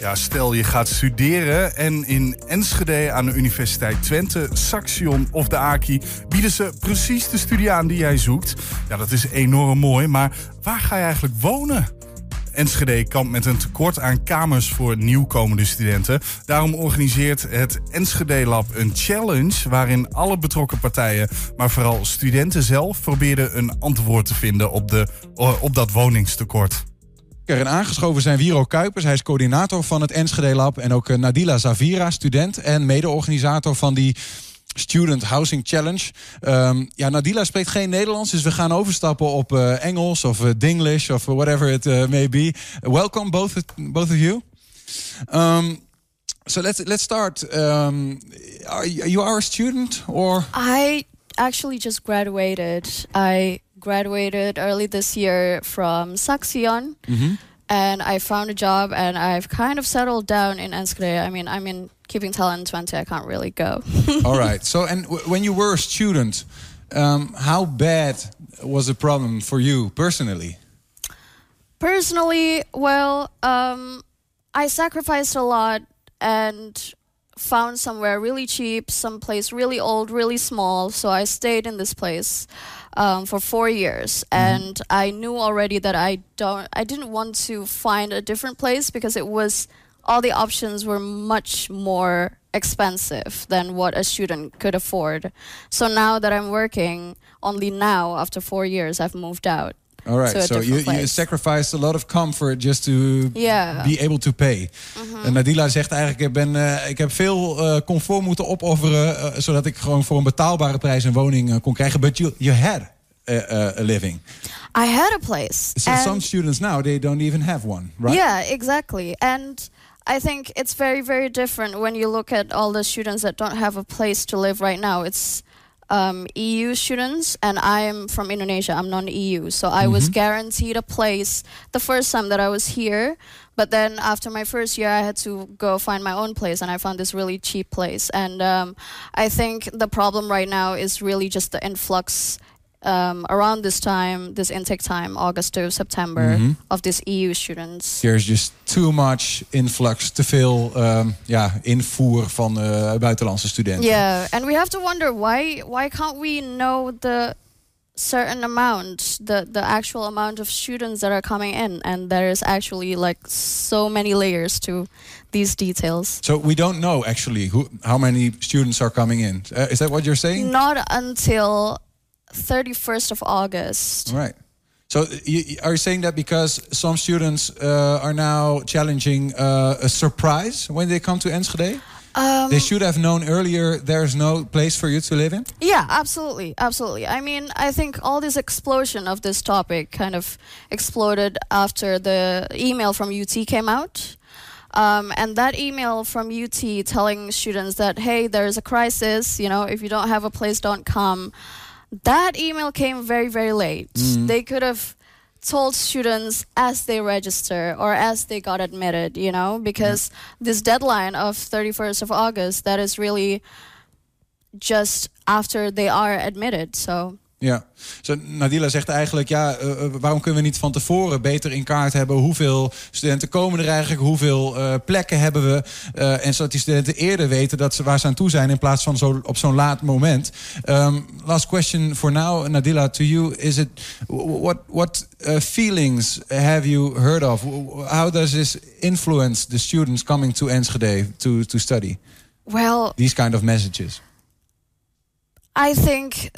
Ja, stel je gaat studeren en in Enschede aan de Universiteit Twente, Saxion of de AKI bieden ze precies de studie aan die jij zoekt. Ja, dat is enorm mooi, maar waar ga je eigenlijk wonen? Enschede kampt met een tekort aan kamers voor nieuwkomende studenten. Daarom organiseert het Enschede Lab een challenge waarin alle betrokken partijen, maar vooral studenten zelf, proberen een antwoord te vinden op, de, op dat woningstekort. En aangeschoven zijn Wiro Kuipers. Hij is coördinator van het Enschede Lab. En ook eh, Nadila Zavira, student en mede-organisator van die Student Housing Challenge. Um, ja, Nadila spreekt geen Nederlands, dus we gaan overstappen op uh, Engels of uh, Dinglish of whatever it uh, may be. welcome both both of you. Um, so let's let's start. Um, are you are a student or? I actually just graduated. I graduated early this year from Saxion. Mm-hmm. And I found a job and I've kind of settled down in Enschede. I mean, I'm in Keeping Talent 20. I can't really go. All right. So, and w- when you were a student, um, how bad was the problem for you personally? Personally, well, um, I sacrificed a lot and found somewhere really cheap, some place really old, really small. So I stayed in this place um, for four years, mm-hmm. and I knew already that I don't, I didn't want to find a different place because it was all the options were much more expensive than what a student could afford. So now that I'm working, only now after four years, I've moved out. All right, so you, you sacrificed a lot of comfort just to yeah. be able to pay. En Nadila zegt eigenlijk, ik, ben, uh, ik heb veel uh, comfort moeten opofferen... Uh, zodat ik gewoon voor een betaalbare prijs een woning kon krijgen. But you, you had a, a, living. I had a place. So some students now, they don't even have one, right? Yeah, exactly. And... I think it's very, very different when you look at all the students that don't have a place to live right now. It's um, EU students, and I am from Indonesia. I'm non EU. So I mm-hmm. was guaranteed a place the first time that I was here. But then after my first year, I had to go find my own place, and I found this really cheap place. And um, I think the problem right now is really just the influx um, around this time, this intake time, August to September, mm-hmm. of these EU students. There's just too much influx, te veel um, ja, invoer van uh, buitenlandse studenten. Yeah, and we have to wonder why why can't we know the certain amount, the the actual amount of students that are coming in, and there is actually like so many layers to these details. So we don't know actually who how many students are coming in. Uh, is that what you're saying? Not until 31st of August. Right. So you, are you saying that because some students uh, are now challenging uh, a surprise when they come to Enschede? Um, they should have known earlier there's no place for you to live in? Yeah, absolutely. Absolutely. I mean, I think all this explosion of this topic kind of exploded after the email from UT came out. Um, and that email from UT telling students that, hey, there's a crisis, you know, if you don't have a place, don't come that email came very, very late. Mm. They could have told students as they register or as they got admitted, you know, because yeah. this deadline of 31st of August, that is really just after they are admitted. So Ja, Nadila zegt eigenlijk, ja, uh, waarom kunnen we niet van tevoren beter in kaart hebben hoeveel studenten komen er eigenlijk, hoeveel uh, plekken hebben we, uh, en zodat die studenten eerder weten dat ze waar ze aan toe zijn in plaats van zo, op zo'n laat moment. Um, last question for now, Nadila, to you, is it what what feelings have you heard of? How does this influence the students coming to Enschede to to study? Well, these kind of messages. I think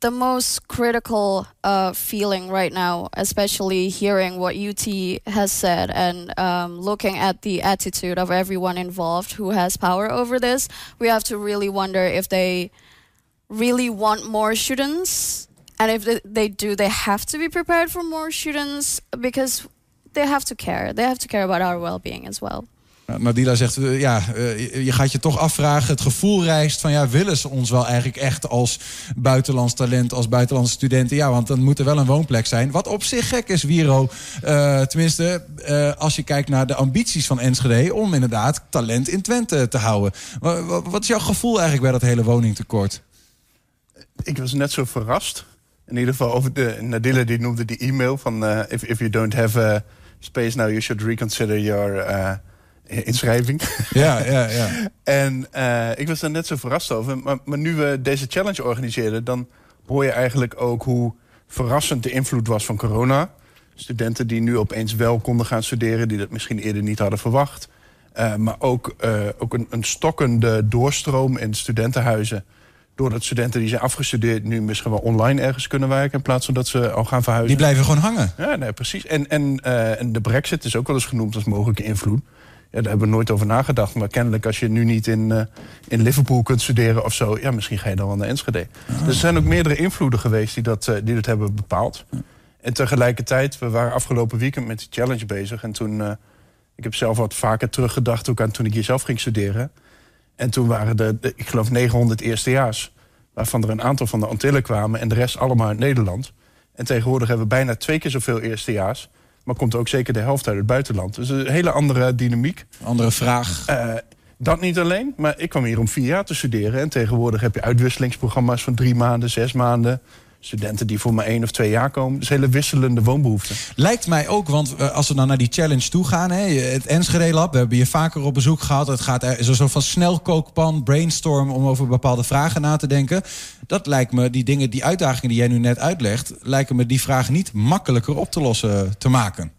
the most critical uh, feeling right now, especially hearing what UT has said and um, looking at the attitude of everyone involved who has power over this, we have to really wonder if they really want more students. And if they do, they have to be prepared for more students because they have to care. They have to care about our well being as well. Nadila zegt, eh, ja, eh, je gaat je toch afvragen, het gevoel reist van ja, willen ze ons wel eigenlijk echt als buitenlands talent, als buitenlandse studenten? Ja, want dan moet er wel een woonplek zijn. Wat op zich gek is, Wiro. Uh, tenminste, als je kijkt naar de ambities van Enschede om inderdaad talent in Twente te houden. Wat is jouw gevoel eigenlijk bij dat hele woningtekort? Ik was net zo verrast. In ieder geval over de Nadila die noemde die e-mail van if, if you don't have space now you should reconsider your inschrijving. Ja, ja, ja. En eh, ik was daar net zo verrast over. Maar, maar nu we deze challenge organiseerden, dan hoor je eigenlijk ook hoe verrassend de invloed was van corona. Studenten die nu opeens wel konden gaan studeren, die dat misschien eerder niet hadden verwacht. Uh, maar ook, uh, ook een, een, stokkende doorstroom in studentenhuizen. Doordat studenten die zijn afgestudeerd nu misschien wel online ergens kunnen werken... in plaats van dat ze al gaan verhuizen. Die blijven gewoon hangen. Ja, nee, precies. En, en, uh, en de brexit is ook wel eens genoemd als mogelijke invloed. Ja, daar hebben we nooit over nagedacht. Maar kennelijk als je nu niet in, in Liverpool kunt studeren of zo... ja, misschien ga je dan wel naar Enschede. Dus er zijn ook meerdere invloeden geweest die dat, die dat hebben bepaald. En tegelijkertijd, we waren afgelopen weekend met die challenge bezig... en toen ik heb zelf wat vaker teruggedacht ook aan toen ik hier zelf ging studeren. En toen waren er, de, ik geloof, 900 eerstejaars. Waarvan er een aantal van de Antillen kwamen en de rest allemaal uit Nederland. En tegenwoordig hebben we bijna twee keer zoveel eerstejaars. Maar komt ook zeker de helft uit het buitenland. Dus een hele andere dynamiek. Andere vraag. Uh, dat niet alleen, maar ik kwam hier om vier jaar te studeren. En tegenwoordig heb je uitwisselingsprogramma's van drie maanden, zes maanden studenten die voor maar één of twee jaar komen. Dus hele wisselende woonbehoeften. Lijkt mij ook, want uh, als we dan naar die challenge toe gaan... Hè, het Enschede Lab, we hebben je vaker op bezoek gehad. Het gaat er is een soort van snelkookpan, brainstorm... om over bepaalde vragen na te denken. Dat lijkt me, die dingen, die uitdagingen die jij nu net uitlegt... lijken me die vragen niet makkelijker op te lossen te maken.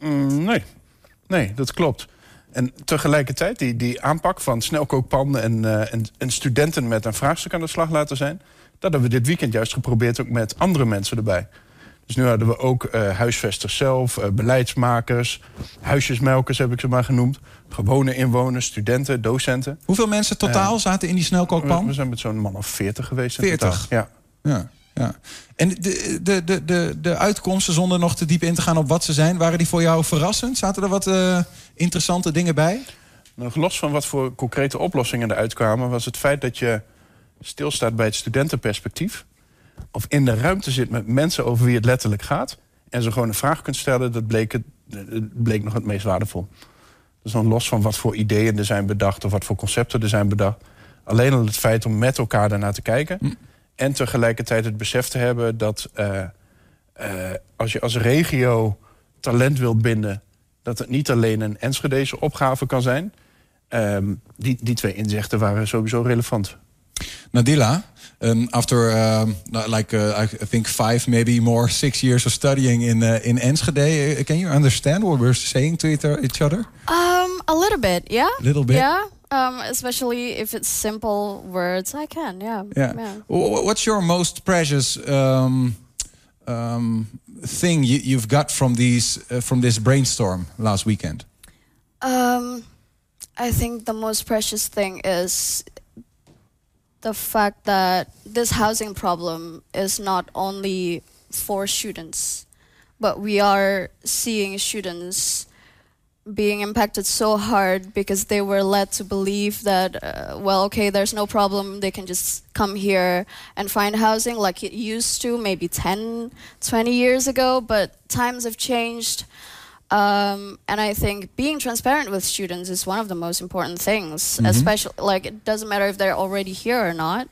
Mm, nee, nee, dat klopt. En tegelijkertijd die, die aanpak van snelkookpan en, uh, en, en studenten met een vraagstuk aan de slag laten zijn dat hebben we dit weekend juist geprobeerd ook met andere mensen erbij. Dus nu hadden we ook uh, huisvesters zelf, uh, beleidsmakers, huisjesmelkers heb ik ze maar genoemd. Gewone inwoners, studenten, docenten. Hoeveel mensen totaal uh, zaten in die snelkookpan? We, we zijn met zo'n man of 40 geweest. 40? Ja. ja. Ja. En de, de, de, de, de uitkomsten, zonder nog te diep in te gaan op wat ze zijn, waren die voor jou verrassend? Zaten er wat interessante dingen bij? Nog los van wat voor concrete oplossingen eruit kwamen, was het feit dat je stilstaat bij het studentenperspectief... of in de ruimte zit met mensen over wie het letterlijk gaat... en ze gewoon een vraag kunt stellen, dat bleek, het, bleek nog het meest waardevol. Dus dan los van wat voor ideeën er zijn bedacht... of wat voor concepten er zijn bedacht... alleen al het feit om met elkaar daarnaar te kijken... Hm. en tegelijkertijd het besef te hebben dat... Uh, uh, als je als regio talent wilt binden... dat het niet alleen een Enschedese opgave kan zijn... Um, die, die twee inzichten waren sowieso relevant. Nadila, um, after um, like uh, I think five, maybe more, six years of studying in uh, in Enschede, uh, can you understand what we're saying to each other? Um, a little bit, yeah. A little bit, yeah. Um, especially if it's simple words, I can, yeah. Yeah. yeah. What's your most precious um, um, thing you, you've got from these uh, from this brainstorm last weekend? Um, I think the most precious thing is the fact that this housing problem is not only for students, but we are seeing students being impacted so hard because they were led to believe that, uh, well, okay, there's no problem, they can just come here and find housing like it used to maybe 10, 20 years ago, but times have changed. Um, and I think being transparent with students is one of the most important things, mm-hmm. especially like it doesn't matter if they're already here or not.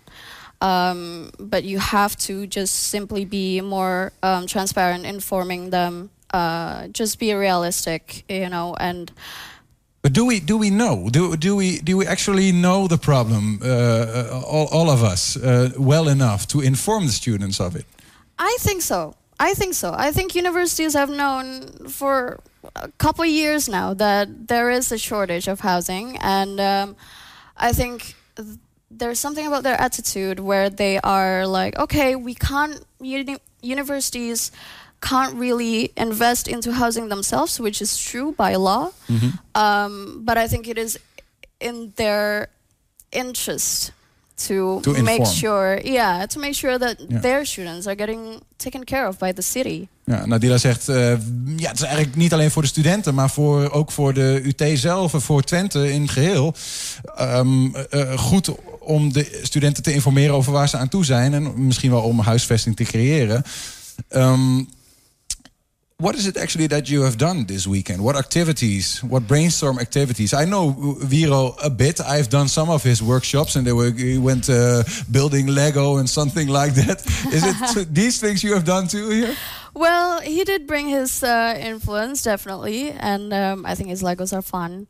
Um, but you have to just simply be more um, transparent, informing them. Uh, just be realistic, you know, and. But do we do we know? Do do we do we actually know the problem? Uh, all, all of us uh, well enough to inform the students of it. I think so. I think so. I think universities have known for a couple years now that there is a shortage of housing, and um, I think th- there's something about their attitude where they are like, okay, we can't. Uni- universities can't really invest into housing themselves, which is true by law. Mm-hmm. Um, but I think it is in their interest to, to make sure, yeah, to make sure that yeah. their students are getting taken care of by the city. Ja, Nadila zegt, uh, ja, het is eigenlijk niet alleen voor de studenten, maar voor, ook voor de UT zelf en voor Twente in geheel. Um, uh, goed om de studenten te informeren over waar ze aan toe zijn en misschien wel om huisvesting te creëren. Um, what is it actually that you have done this weekend? What activities? What brainstorm activities? I know Viro a bit. I've done some of his workshops, and they were he went uh, building Lego and something like that. Is it these things you have done too here? Well, he did bring his uh, influence, definitely, and um, I think his Legos are fun.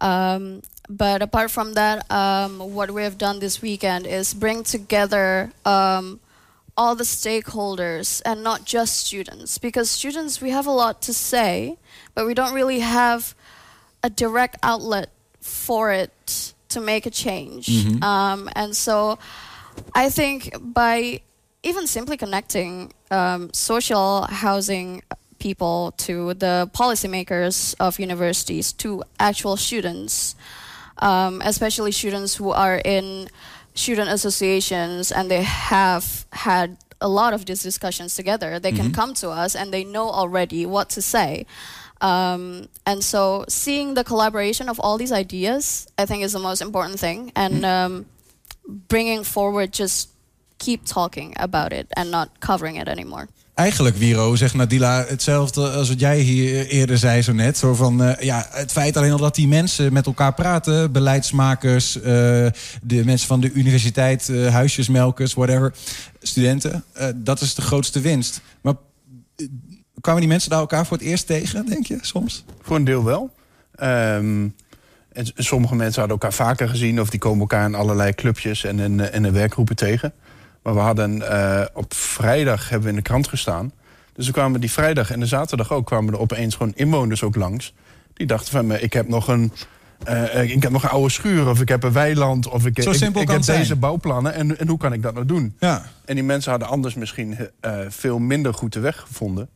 Um, but apart from that, um, what we have done this weekend is bring together um, all the stakeholders and not just students, because students, we have a lot to say, but we don't really have a direct outlet for it to make a change. Um, and so I think by even simply connecting um, social housing people to the policymakers of universities to actual students, um, especially students who are in student associations and they have had a lot of these discussions together, they can come to us and they know already what to say. Um, and so seeing the collaboration of all these ideas, I think, is the most important thing. And um, bringing forward just keep talking about it and not covering it anymore. Eigenlijk, Wiro, zegt Nadila hetzelfde als wat jij hier eerder zei zo net. Zo van, eh, ja, het feit alleen al dat die mensen met elkaar praten... beleidsmakers, eh, de mensen van de universiteit, eh, huisjesmelkers, whatever... studenten, eh, dat is de grootste winst. Maar kwamen die mensen daar elkaar voor het eerst tegen, denk je, soms? Voor een deel wel. Ehm, en sommige mensen hadden elkaar vaker gezien... of die komen elkaar in allerlei clubjes en in, en in werkgroepen tegen. Maar we hadden eh, op vrijdag hebben we in de krant gestaan. Dus er kwamen die vrijdag en de zaterdag ook... kwamen er opeens gewoon inwoners ook langs. Die dachten van, me, ik heb nog een... eh, ik heb nog een oude schuur, of ik heb een weiland... of ik, Zo ik, ik heb deze bouwplannen... En, en hoe kan ik dat nou doen? Ja. En die mensen hadden anders misschien eh, veel minder goed de weg gevonden.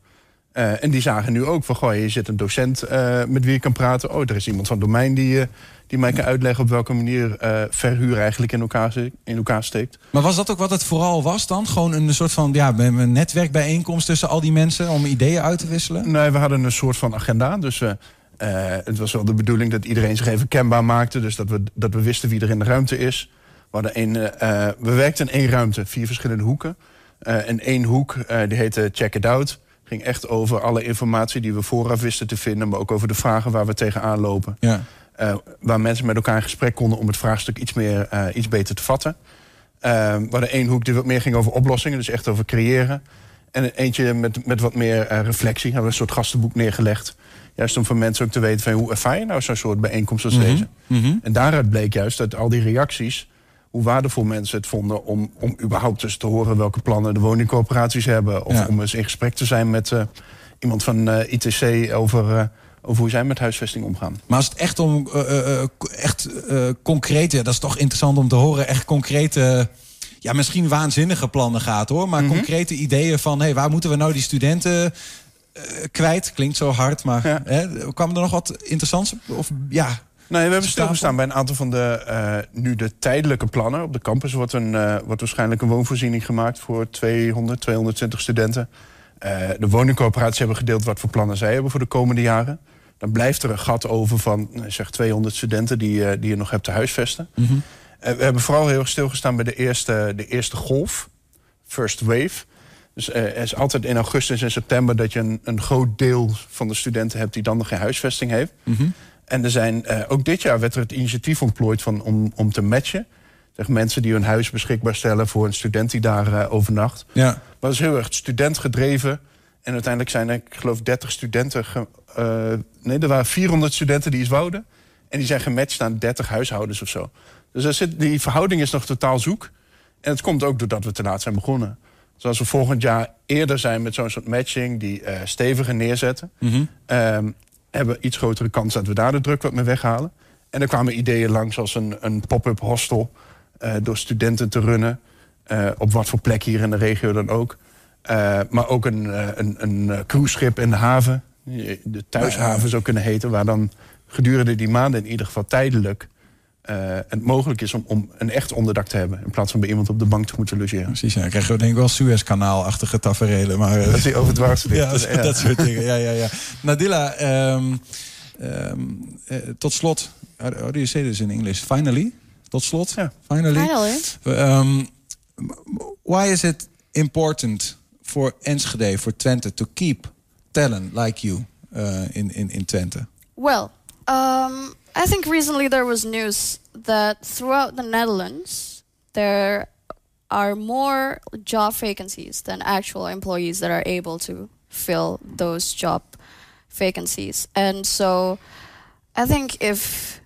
Eh, en die zagen nu ook van, goh, hier zit een docent eh, met wie je kan praten. Oh, er is iemand van domein die, eh, die mij kan uitleggen... op welke manier verhuur eigenlijk in elkaar, in elkaar steekt. Maar was dat ook wat het vooral was dan? Gewoon een soort van ja, een netwerkbijeenkomst tussen al die mensen... om ideeën uit te wisselen? Nee, we hadden een soort van agenda. Dus het was wel de bedoeling dat iedereen zich even kenbaar maakte. Dus dat we, dat we wisten wie er in de ruimte is. We, hadden eh, we werkten in één ruimte, vier verschillende hoeken. En één hoek, die heette Check It Out. Ging echt over alle informatie die we vooraf wisten te vinden... maar ook over de vragen waar we tegenaan lopen. Ja. Eh, waar mensen met elkaar in gesprek konden om het vraagstuk iets, meer, eh, iets beter te vatten. Eh, we hadden één hoek die wat meer ging over oplossingen, dus echt over creëren. En eentje met, met wat meer reflectie. Hebben we een soort gastenboek neergelegd. Juist om voor mensen ook te weten van hoe ervaar je nou zo'n soort bijeenkomst als deze. Mhm. En daaruit bleek juist dat al die reacties, hoe waardevol mensen het vonden om, om überhaupt dus te horen welke plannen de woningcorporaties hebben. Of Ja. om eens in gesprek te zijn met eh, iemand van eh, ITC over, eh, over hoe zij met huisvesting omgaan. Maar als het echt om echt concrete, dat is toch interessant om te horen, echt concrete, ja, misschien waanzinnige plannen gaat hoor, maar concrete ideeën van, hé, waar moeten we nou die studenten kwijt? Klinkt zo hard, maar Ja. hè, kwam er nog wat interessants? Of ja, Nee, we hebben stilgestaan bij een aantal van de eh, nu de tijdelijke plannen. Op de campus wordt, een, eh, wordt waarschijnlijk een woonvoorziening gemaakt voor 200, 220 studenten. Eh, de woningcorporaties hebben gedeeld wat voor plannen zij hebben voor de komende jaren. Dan blijft er een gat over van nou, zeg 200 studenten die, die je nog hebt te huisvesten. Eh, we hebben vooral heel erg stilgestaan bij de eerste, de eerste golf, first wave. Dus er is altijd in augustus en september dat je een, een groot deel van de studenten hebt die dan nog geen huisvesting heeft. En er zijn, eh, ook dit jaar werd er het initiatief ontplooid van, om, om te matchen. Zeg, mensen die hun huis beschikbaar stellen voor een student die daar eh, overnacht. ja. Maar dat is heel erg studentgedreven. En uiteindelijk zijn er, ik geloof, 30 studenten. ge- eh, nee, er waren 400 studenten die iets wouden. En die zijn gematcht aan 30 huishoudens of zo. Dus zit, die verhouding is nog totaal zoek. En het komt ook doordat we te laat zijn begonnen. Dus als we volgend jaar eerder zijn met zo'n soort matching... die eh, steviger neerzetten... ehm, hebben we iets grotere kans dat we daar de druk wat mee weghalen. En er kwamen ideeën langs als een, een pop-up hostel... eh, door studenten te runnen. eh, op wat voor plek hier in de regio dan ook. Eh, maar ook een, een, een cruiseschip in de haven. De thuishaven zou kunnen heten. Waar dan gedurende die maanden in ieder geval tijdelijk... eh, het mogelijk is om, om een echt onderdak te hebben... in plaats van bij iemand op de bank te moeten logeren. Precies, ja. dan krijgen we denk ik wel Suezkanaal-achtige tafereelen. Maar, eh, Dat hij overdwars ligt. ja, zo- dat soort dingen. Ja, ja, ja. Nadilla, ehm, ehm, eh, tot slot. How do you say this in English? Finally? Tot slot? Ja. Finally? Finally. Um, why is it important for Enschede, for Twente, to keep talent like you uh, in, in, in Twente? Well, um, I think recently there was news that throughout the Netherlands there are more job vacancies than actual employees that are able to fill those job vacancies. And so I think if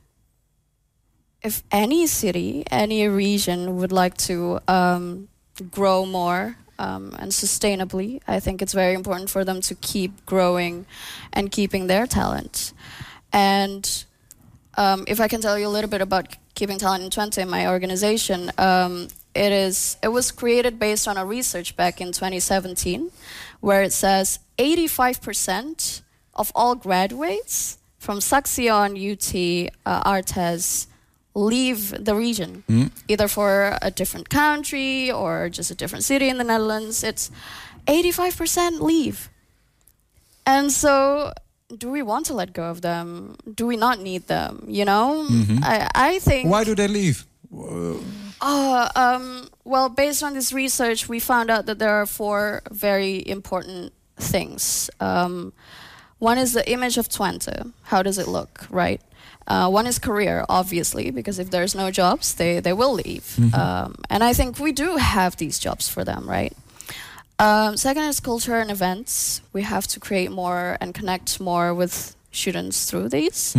if any city, any region would like to um, grow more um, and sustainably, I think it's very important for them to keep growing and keeping their talent. And um, if I can tell you a little bit about keeping talent in Twente, my organization, um, it is it was created based on a research back in 2017, where it says 85% of all graduates from Saxion, UT, uh, Artes leave the region, either for a different country or just a different city in the Netherlands. It's 85% leave. And so, do we want to let go of them? Do we not need them? You know, I, I think. Why do they leave? Uh, um, well, based on this research, we found out that there are four very important things. Um, one is the image of Twente. How does it look, right? Uh, one is career, obviously, because if there's no jobs, they, they will leave. Um, and I think we do have these jobs for them, right? Um, second is culture and events. We have to create more and connect more with students through these.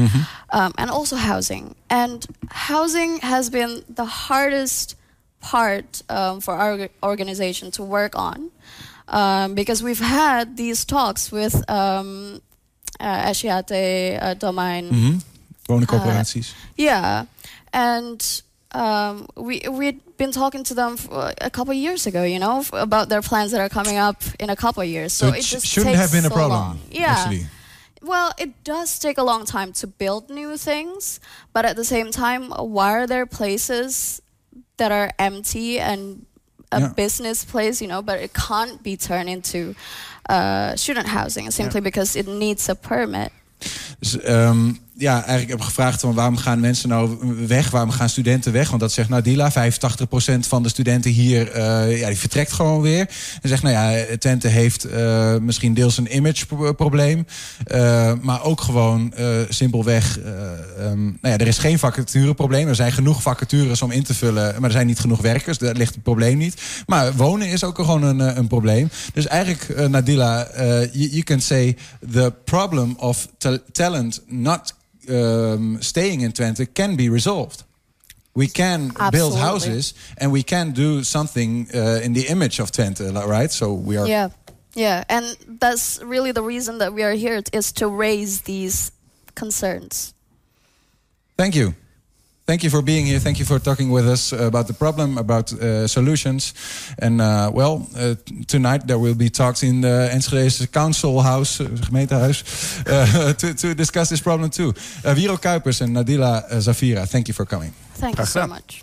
Um, and also housing. And housing has been the hardest part um, for our organization to work on um, because we've had these talks with um, uh, Asiate, uh, Domein, Mhm. Woningcorporaties. yeah, and um, we we'd been talking to them a couple of years ago, you know, about their plans that are coming up in a couple of years. So, so it just shouldn't have been a problem. long. Yeah. Actually. Well, it does take a long time to build new things, but at the same time, why are there places that are empty and a Yeah. business place, you know, but it can't be turned into uh, student housing simply because it needs a permit? Ehm, ja, eigenlijk heb gevraagd van waarom gaan mensen nou weg? Waarom gaan studenten weg? Want dat zegt Nadila, 85% van de studenten hier eh, ja, die vertrekt gewoon weer. En zegt, nou ja, Twente heeft eh, misschien deels een imageprobleem. eh maar ook gewoon simpelweg, eh, ehm, nou ja, er is geen vacatureprobleem. Er zijn genoeg vacatures om in te vullen, maar er zijn niet genoeg werkers. Daar ligt het probleem niet. Maar wonen is ook gewoon een, een probleem. Dus eigenlijk, Nadila, you, can say the problem of ta- talent not um, staying in Twente can be resolved. We can build houses and we can do something uh, in the image of Twente, right? So we are. Yeah, yeah, and that's really the reason that we are here is to raise these concerns. Thank you. Thank you for being here. Thank you for talking with us about the problem, about uh, solutions. And uh, well, uh, tonight there will be talks in the Enschede's Council House, uh, gemeentehuis, uh, to, to discuss this problem too. Uh, Wiro Kuipers and Nadila uh, Zafira, thank you for coming. Thank you so much.